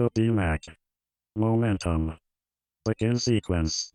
ODMAC. Momentum. Begin sequence.